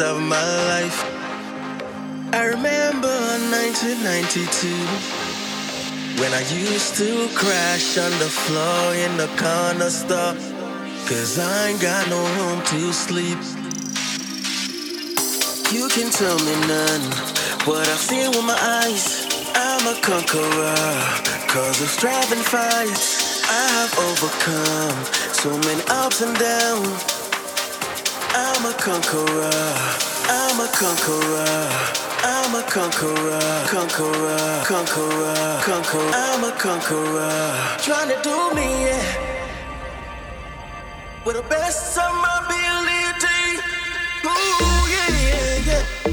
of my life. I remember 1992 when I used to crash on the floor in the corner store. Cause I ain't got no home to sleep. You can tell me none. What I see with my eyes, I'm a conqueror. Cause of striving fights, I have overcome so many ups and downs. I'm a conqueror. I'm a conqueror. I'm a conqueror. Conqueror. Conqueror. Conqueror. I'm a conqueror. Trying to do me, yeah. With the best of my ability. Ooh, yeah, yeah, yeah.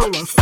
Got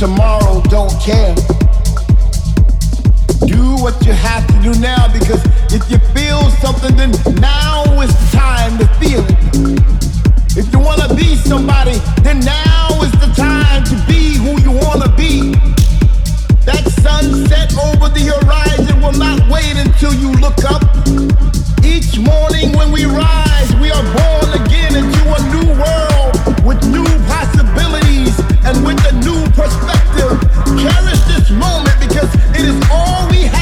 tomorrow don't care. Do what you have to do now because if you feel something, then now is the time to feel it. If you wanna be somebody, then now is the time to be who you wanna be. That sunset over the horizon will not wait until you look up. Each morning when we rise, we are born again into a new world with new possibilities and with a new perspective. Cherish this moment because it is all we have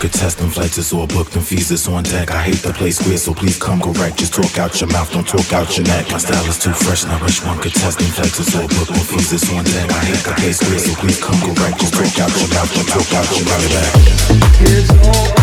them? Flights is all booked, and fees is on deck. I hate to play square, so please come correct. Just talk out your mouth, don't talk out your neck. My style is too fresh, now which one them? Flights is all booked, and fees is on deck. I hate to play square, so please come correct. Just talk out your mouth, don't talk out your neck. It's all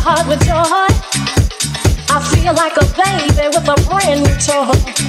heart with joy. I feel like a baby with a brand new toy.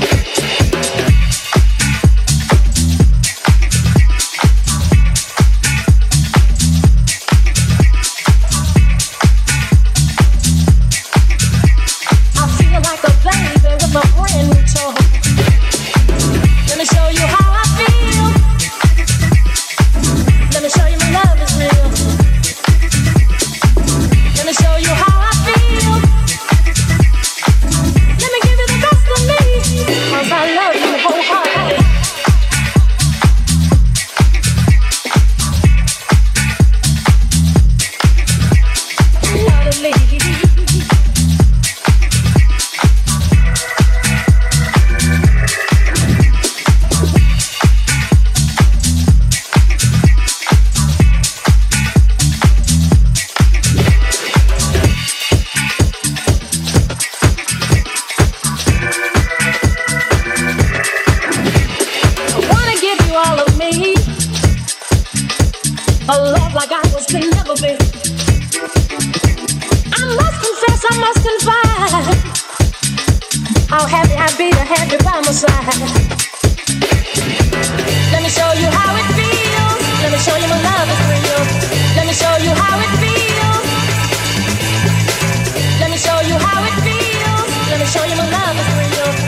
how happy I'd be to have you by my side. Let me show you how it feels. Let me show you my love is real. Let me show you how it feels. Let me show you how it feels. Let me show you my love is real.